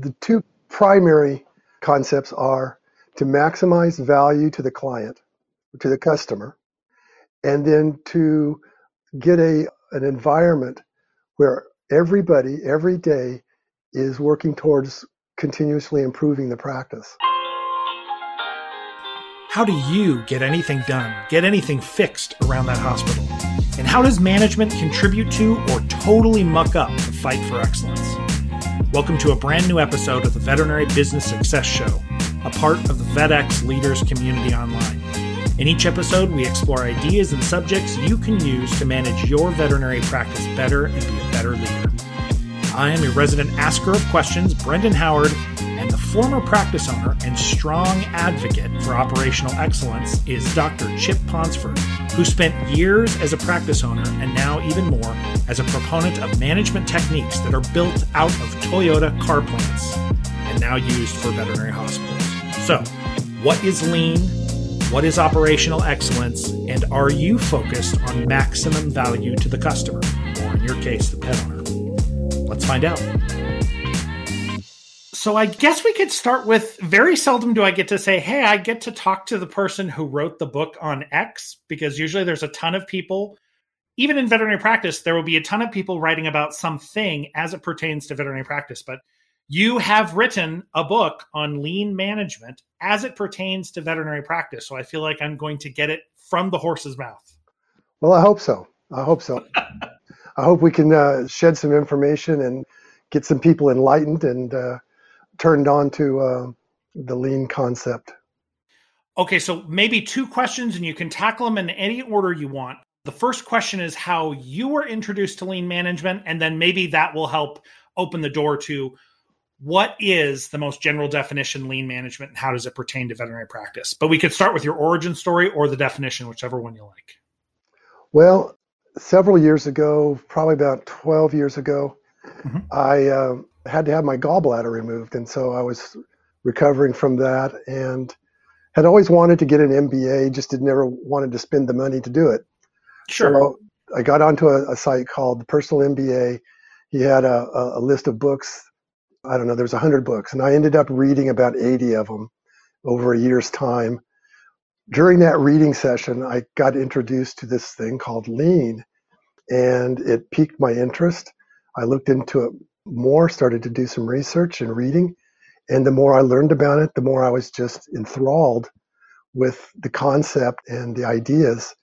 The two primary concepts are to maximize value to the client, to the customer, and then to get a an environment where everybody every day is working towards continuously improving the practice. How do you get anything done, get anything fixed around that hospital? And how does management contribute to or totally muck up the fight for excellence? Welcome to a brand new episode of the Veterinary Business Success Show, a part of the VetX Leaders Community Online. In each episode, we explore ideas and subjects you can use to manage your veterinary practice better and be a better leader. I am your resident asker of questions, Brendan Howard, and the former practice owner and strong advocate for operational excellence is Dr. Chip Ponsford, who spent years as a practice owner and now even more as a proponent of management techniques that are built out of Toyota car plants and now used for veterinary hospitals. So, what is lean? What is operational excellence? And are you focused on maximum value to the customer, or in your case, the pet owner? Let's find out. So I guess we could start with very seldom do I get to say, hey, I get to talk to the person who wrote the book on X, because usually there's a ton of people, even in veterinary practice, there will be a ton of people writing about something as it pertains to veterinary practice. But you have written a book on lean management as it pertains to veterinary practice. So I feel like I'm going to get it from the horse's mouth. Well, I hope so. I hope so. I hope we can uh, shed some information and get some people enlightened and uh, turned on to uh, the lean concept. Okay, so maybe two questions, and you can tackle them in any order you want. The first question is how you were introduced to lean management, and then maybe that will help open the door to what is the most general definition lean management and how does it pertain to veterinary practice. But we could start with your origin story or the definition, whichever one you like. Well, several years ago, probably about 12 years ago, mm-hmm. I uh, had to have my gallbladder removed. And so I was recovering from that and had always wanted to get an MBA, just had never wanted to spend the money to do it. Sure. So I got onto a, a site called the Personal MBA. He had a, a, a list of books. I don't know, there there's 100 books. And I ended up reading about 80 of them over a year's time during that reading session, I got introduced to this thing called lean, and it piqued my interest. I looked into it more, started to do some research and reading, and the more I learned about it, the more I was just enthralled with the concept and the ideas.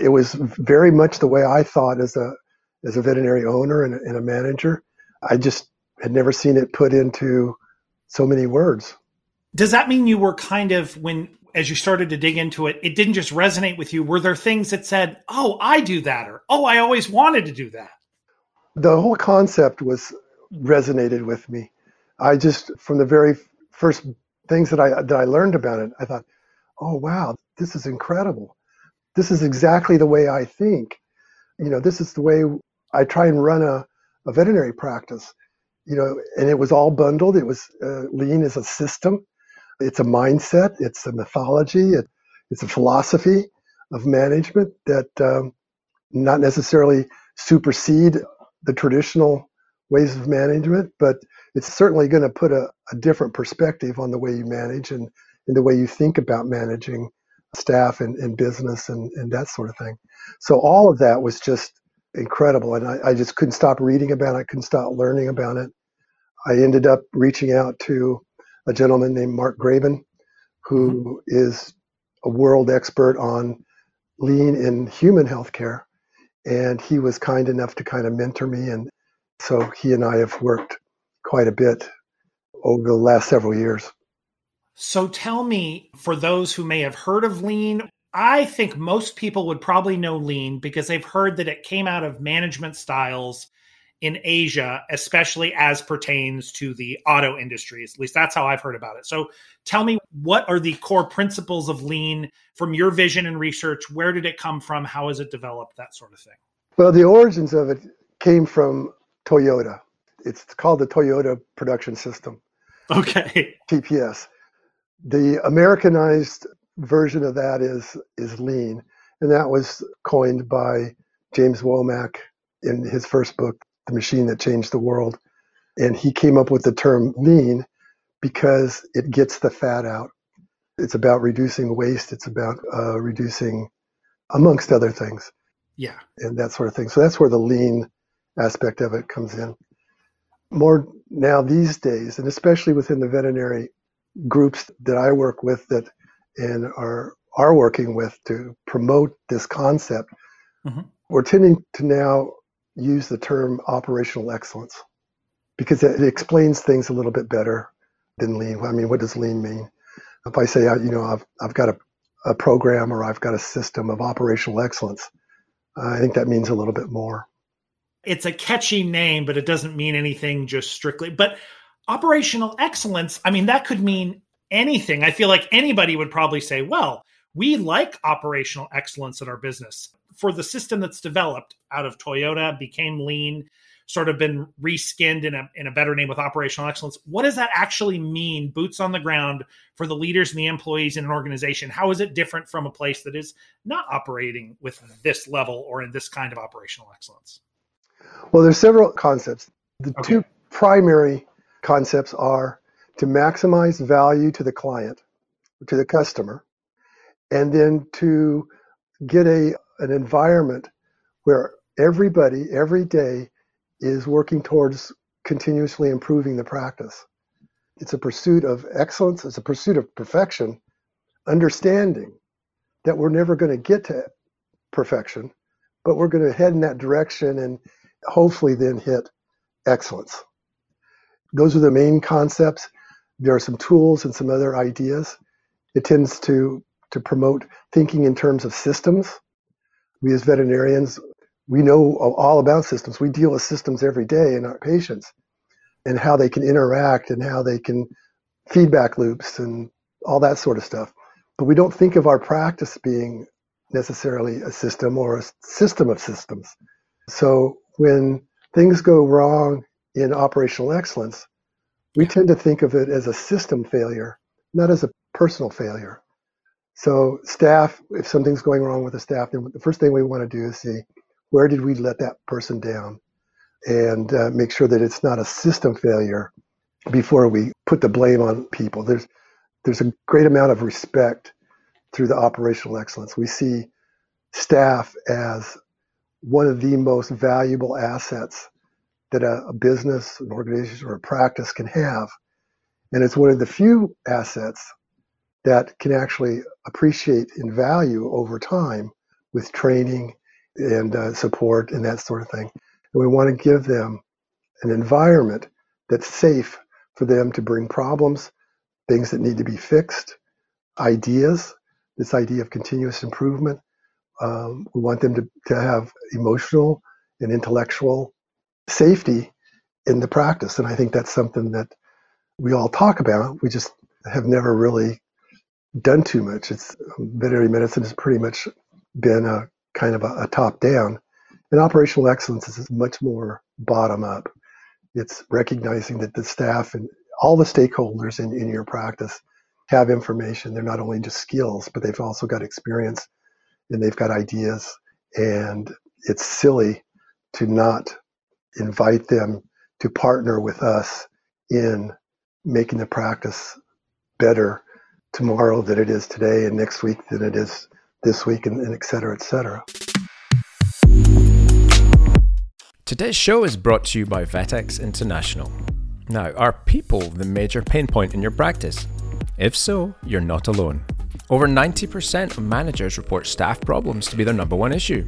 It was very much the way I thought as a as a veterinary owner and a, and a manager. I just had never seen it put into so many words. Does that mean you were kind of when as you started to dig into it, it didn't just resonate with you. Were there things that said, "Oh, I do that," or "Oh, I always wanted to do that"? The whole concept was resonated with me. I just, from the very first things that I that I learned about it, I thought, "Oh, wow, this is incredible. This is exactly the way I think. You know, this is the way I try and run a, a veterinary practice. You know, and it was all bundled. It was uh, lean as a system." It's a mindset, it's a mythology, it, it's a philosophy of management that um, not necessarily supersede the traditional ways of management, but it's certainly going to put a, a, different perspective on the way you manage and, and the way you think about managing staff and, and business and, and that sort of thing. So all of that was just incredible. And I, I just couldn't stop reading about it, couldn't stop learning about it. I ended up reaching out to a gentleman named Mark Graban, who mm-hmm. is a world expert on lean in human healthcare. And he was kind enough to kind of mentor me. And so he and I have worked quite a bit over the last several years. So tell me, for those who may have heard of lean, I think most people would probably know lean because they've heard that it came out of management styles in Asia, especially as pertains to the auto industries. At least that's how I've heard about it. So tell me, what are the core principles of lean from your vision and research? Where did it come from? How has it developed? That sort of thing. Well, the origins of it came from Toyota. It's called the Toyota Production System. Okay. TPS. The Americanized version of that is is lean, and that was coined by James Womack in his first book, the machine that changed the world. And he came up with the term lean because it gets the fat out. It's about reducing waste. It's about uh, reducing, amongst other things. Yeah. And that sort of thing. So that's where the lean aspect of it comes in. More now these days, and especially within the veterinary groups that I work with that and are are working with to promote this concept, mm-hmm. we're tending to now use the term operational excellence because it, explains things a little bit better than lean. I mean, what does lean mean? If I say, you know, I've, I've got a, a program or I've got a system of operational excellence, I think that means a little bit more. It's a catchy name, but it doesn't mean anything just strictly. But operational excellence, I mean, that could mean anything. I feel like anybody would probably say, well, we like operational excellence in our business. For the system that's developed out of Toyota, became lean, sort of been reskinned in a, in a better name with operational excellence. What does that actually mean, boots on the ground, for the leaders and the employees in an organization? How is it different from a place that is not operating with this level or in this kind of operational excellence? Well, there's several concepts. The okay. two primary concepts are to maximize value to the client, to the customer, and then to get a an environment where everybody every day is working towards continuously improving the practice. It's a pursuit of excellence, it's a pursuit of perfection, understanding that we're never going to get to perfection, but we're going to head in that direction and hopefully then hit excellence. Those are the main concepts. There are some tools and some other ideas. It tends to, to promote thinking in terms of systems. We as veterinarians, we know all about systems. We deal with systems every day in our patients and how they can interact and how they can feedback loops and all that sort of stuff. But we don't think of our practice being necessarily a system or a system of systems. So when things go wrong in operational excellence, we tend to think of it as a system failure, not as a personal failure. So staff, if something's going wrong with the staff, then the first thing we want to do is see where did we let that person down and uh, make sure that it's not a system failure before we put the blame on people. There's there's a great amount of respect through the operational excellence. We see staff as one of the most valuable assets that a, a business, an organization, or a practice can have. And it's one of the few assets that can actually appreciate in value over time with training and uh, support and that sort of thing. And we want to give them an environment that's safe for them to bring problems, things that need to be fixed, ideas, this idea of continuous improvement. Um, we want them to, to have emotional and intellectual safety in the practice. And I think that's something that we all talk about. We just have never really done too much. It's veterinary medicine has pretty much been a kind of a, a top down. And operational excellence is much more bottom up. It's recognizing that the staff and all the stakeholders in, in your practice have information. They're not only just skills, but they've also got experience and they've got ideas. And it's silly to not invite them to partner with us in making the practice better tomorrow than it is today and next week than it is this week and, and et cetera, et cetera. Today's show is brought to you by VetX International. Now, are people the major pain point in your practice? If so, you're not alone. Over 90% of managers report staff problems to be their number one issue.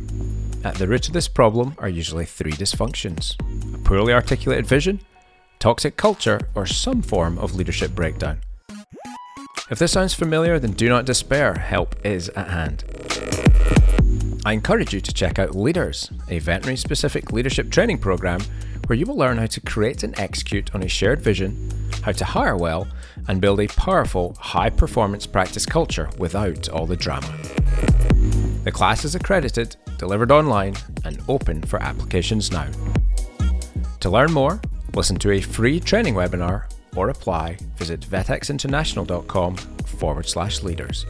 At the root of this problem are usually three dysfunctions a poorly articulated vision, toxic culture, or some form of leadership breakdown. If this sounds familiar, then do not despair, help is at hand. I encourage you to check out Leaders, a veterinary specific leadership training program where you will learn how to create and execute on a shared vision, how to hire well, and build a powerful, high performance practice culture without all the drama. The class is accredited, delivered online, and open for applications now. To learn more, listen to a free training webinar or apply, visit vetxinternational.com forward slash leaders.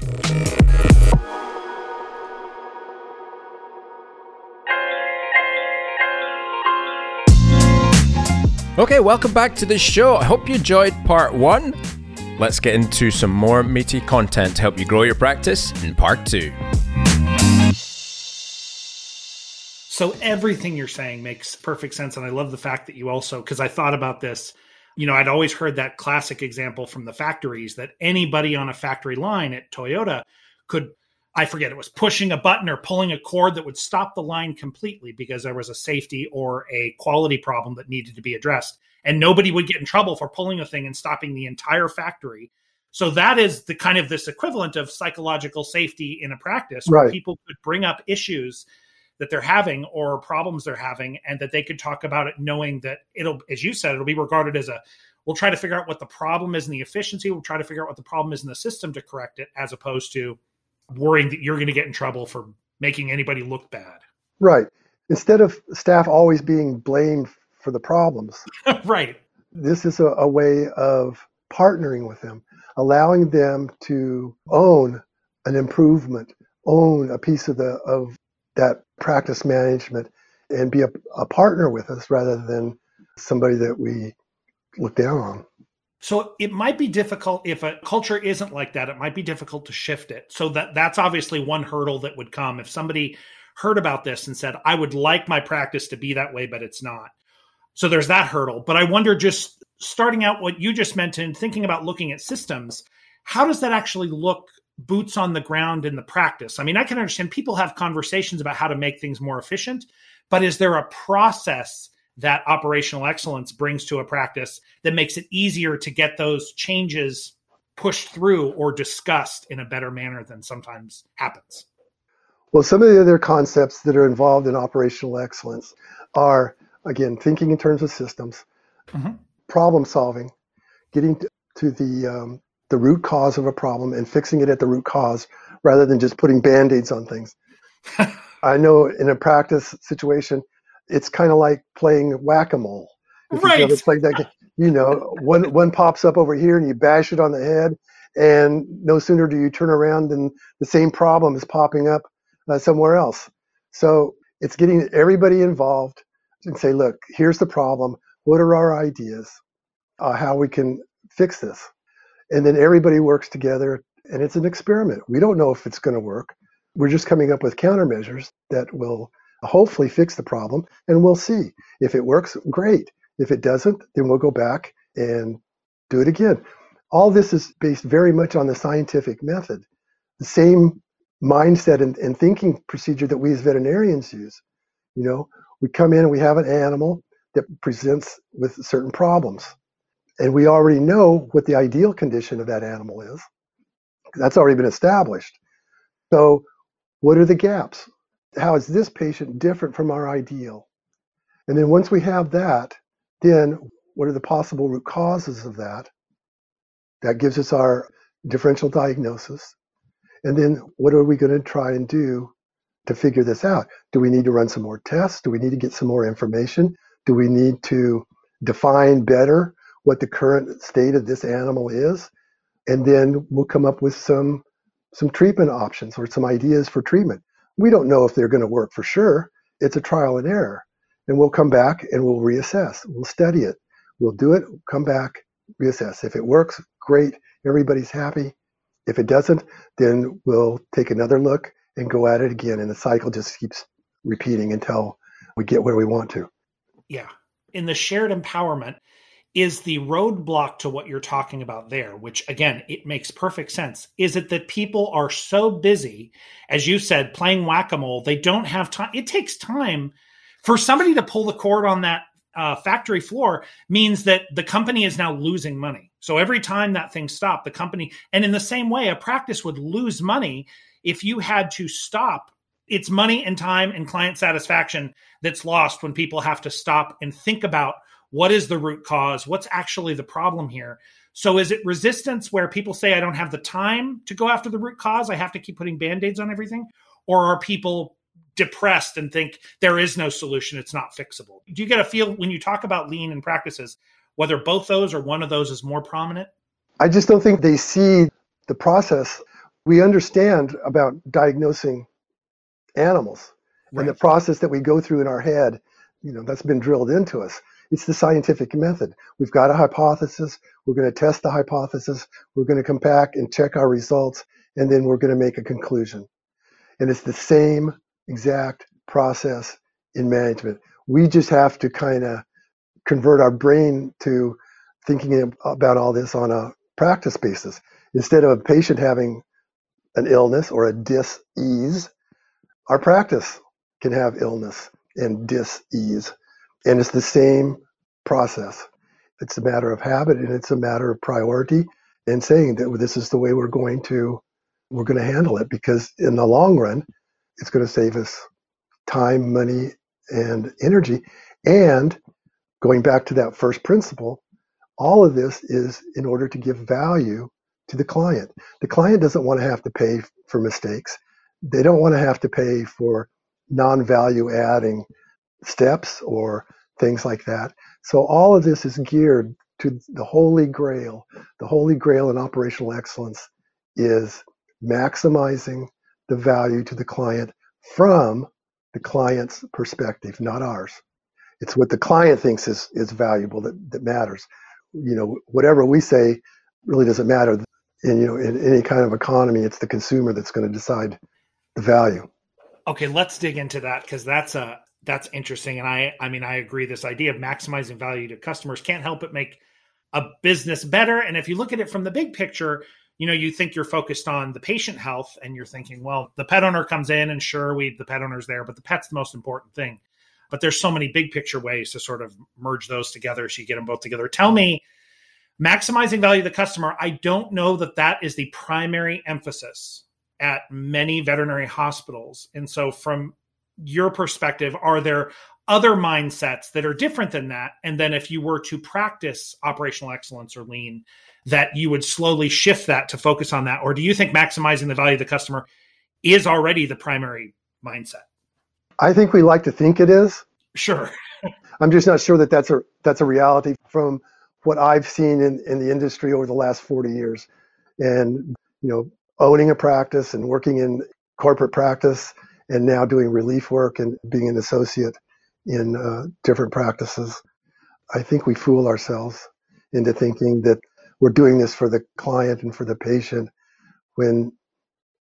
Okay, welcome back to the show. I hope you enjoyed part one. Let's get into some more meaty content to help you grow your practice in part two. So, everything you're saying makes perfect sense. And I love the fact that you also, because I thought about this, you know, I'd always heard that classic example from the factories that anybody on a factory line at Toyota could I forget it was pushing a button or pulling a cord that would stop the line completely because there was a safety or a quality problem that needed to be addressed. And nobody would get in trouble for pulling a thing and stopping the entire factory. So that is the kind of this equivalent of psychological safety in a practice where Right. people could bring up issues that they're having or problems they're having and that they could talk about it knowing that it'll as you said it'll be regarded as a we'll try to figure out what the problem is in the efficiency we'll try to figure out what the problem is in the system to correct it as opposed to worrying that you're going to get in trouble for making anybody look bad. Right. Instead of staff always being blamed for the problems, right. this is a, a way of partnering with them, allowing them to own an improvement, own a piece of the of that practice management, and be a, a partner with us rather than somebody that we look down on. So it might be difficult if a culture isn't like that. It might be difficult to shift it. So that that's obviously one hurdle that would come if somebody heard about this and said, "I would like my practice to be that way, but it's not." So there's that hurdle. But I wonder, just starting out what you just mentioned, thinking about looking at systems, how does that actually look boots on the ground in the practice? I mean, I can understand people have conversations about how to make things more efficient, but is there a process? That operational excellence brings to a practice that makes it easier to get those changes pushed through or discussed in a better manner than sometimes happens. Well, some of the other concepts that are involved in operational excellence are, again, thinking in terms of systems, Mhm. problem solving, getting to, to the um, the root cause of a problem and fixing it at the root cause rather than just putting band-aids on things. I know in a practice situation, it's kind of like playing whack-a-mole. If Right. you've ever played that game, you know, one one pops up over here and you bash it on the head, and no sooner do you turn around than the same problem is popping up uh, somewhere else. So it's getting everybody involved and say, look, here's the problem. What are our ideas? Uh, how we can fix this? And then everybody works together, and it's an experiment. We don't know if it's going to work. We're just coming up with countermeasures that will hopefully fix the problem, and we'll see. If it works, great. If it doesn't, then we'll go back and do it again. All this is based very much on the scientific method, the same mindset and, and thinking procedure that we as veterinarians use. You know, we come in and we have an animal that presents with certain problems, and we already know what the ideal condition of that animal is. That's already been established. So, what are the gaps? How is this patient different from our ideal? And then once we have that, then what are the possible root causes of that? That gives us our differential diagnosis. And then what are we going to try and do to figure this out? Do we need to run some more tests? Do we need to get some more information? Do we need to define better what the current state of this animal is? And then we'll come up with some some treatment options or some ideas for treatment. We don't know if they're going to work for sure. It's a trial and error. And we'll come back and we'll reassess. We'll study it. We'll do it, come back, reassess. If it works, great. Everybody's happy. If it doesn't, then we'll take another look and go at it again. And the cycle just keeps repeating until we get where we want to. Yeah. In the shared empowerment, is the roadblock to what you're talking about there, which again, it makes perfect sense. Is it that people are so busy, as you said, playing whack a mole, they don't have time? It takes time for somebody to pull the cord on that uh, factory floor, means that the company is now losing money. So every time that thing stopped, the company, and in the same way, a practice would lose money if you had to stop. It's money and time and client satisfaction that's lost when people have to stop and think about what is the root cause what's actually the problem here so is it resistance where people say i don't have the time to go after the root cause i have to keep putting band-aids on everything or are people depressed and think there is no solution it's not fixable do you get a feel when you talk about lean and practices whether both those or one of those is more prominent I just don't think they see the process. We understand about diagnosing animals and the process that we go through in our head. You know, that's been drilled into us. It's the scientific method. We've got a hypothesis. We're going to test the hypothesis. We're going to come back and check our results, and then we're going to make a conclusion. And it's the same exact process in management. We just have to kind of convert our brain to thinking about all this on a practice basis. Instead of a patient having an illness or a dis-ease, our practice can have illness and dis-ease. And it's the same process. It's a matter of habit and it's a matter of priority and saying that this is the way we're going to we're going to handle it because in the long run it's going to save us time, money, and energy. And going back to that first principle, all of this is in order to give value to the client. The client doesn't want to have to pay for mistakes. They don't want to have to pay for non value adding steps or things like that. So all of this is geared to the holy grail. The holy grail in operational excellence is maximizing the value to the client from the client's perspective, not ours. It's what the client thinks is, is valuable that, that matters. You know, whatever we say really doesn't matter. In you know, in any kind of economy, it's the consumer that's going to decide the value. Okay, let's dig into that because that's a that's interesting. And I I mean I agree this idea of maximizing value to customers can't help but make a business better. And if you look at it from the big picture, you know, you think you're focused on the patient health and you're thinking, well, the pet owner comes in and sure we the pet owner's there, but the pet's the most important thing. But there's so many big picture ways to sort of merge those together so you get them both together. Tell me maximizing value to the customer, I don't know that that is the primary emphasis at many veterinary hospitals. And so, from your perspective, are there other mindsets that are different than that? And then, if you were to practice operational excellence or lean, that you would slowly shift that to focus on that? Or do you think maximizing the value of the customer is already the primary mindset? I think we like to think it is. Sure. I'm just not sure that that's a that's a reality from what I've seen in, in the industry over the last 40 years. And, you know, owning a practice and working in corporate practice and now doing relief work and being an associate in uh, different practices. I think we fool ourselves into thinking that we're doing this for the client and for the patient when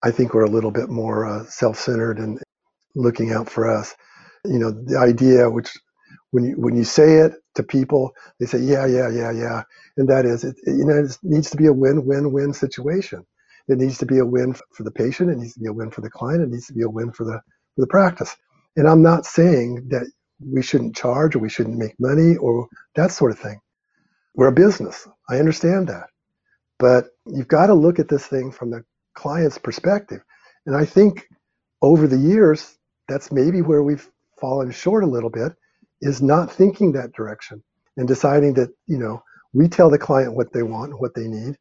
I think we're a little bit more uh, self centered and looking out for us. You know, the idea, which when you when you say it to people, they say, "Yeah, yeah, yeah, yeah," and that is, it, you know, it needs to be a win-win-win situation. It needs to be a win for the patient. It needs to be a win for the client. It needs to be a win for the for the practice. And I'm not saying that we shouldn't charge or we shouldn't make money or that sort of thing. We're a business. I understand that, but you've got to look at this thing from the client's perspective. And I think over the years, that's maybe where we've fallen short a little bit is not thinking that direction and deciding that, you know, we tell the client what they want, what they need,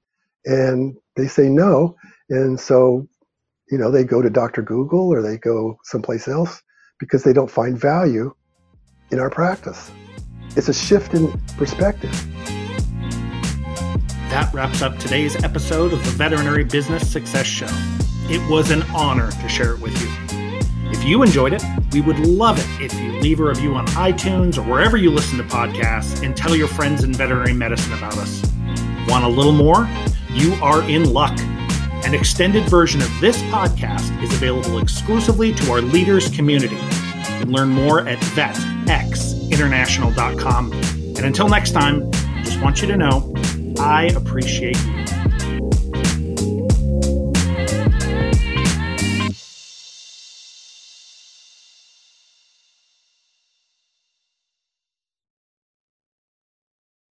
and they say no. And so, you know, they go to Dr. Google or they go someplace else because they don't find value in our practice. It's a shift in perspective. That wraps up today's episode of the Veterinary Business Success Show. It was an honor to share it with you. If you enjoyed it, we would love it if you leave a review on iTunes or wherever you listen to podcasts and tell your friends in veterinary medicine about us. Want a little more? You are in luck. An extended version of this podcast is available exclusively to our leaders community. You can learn more at vetxinternational.com. And until next time, I just want you to know I appreciate you.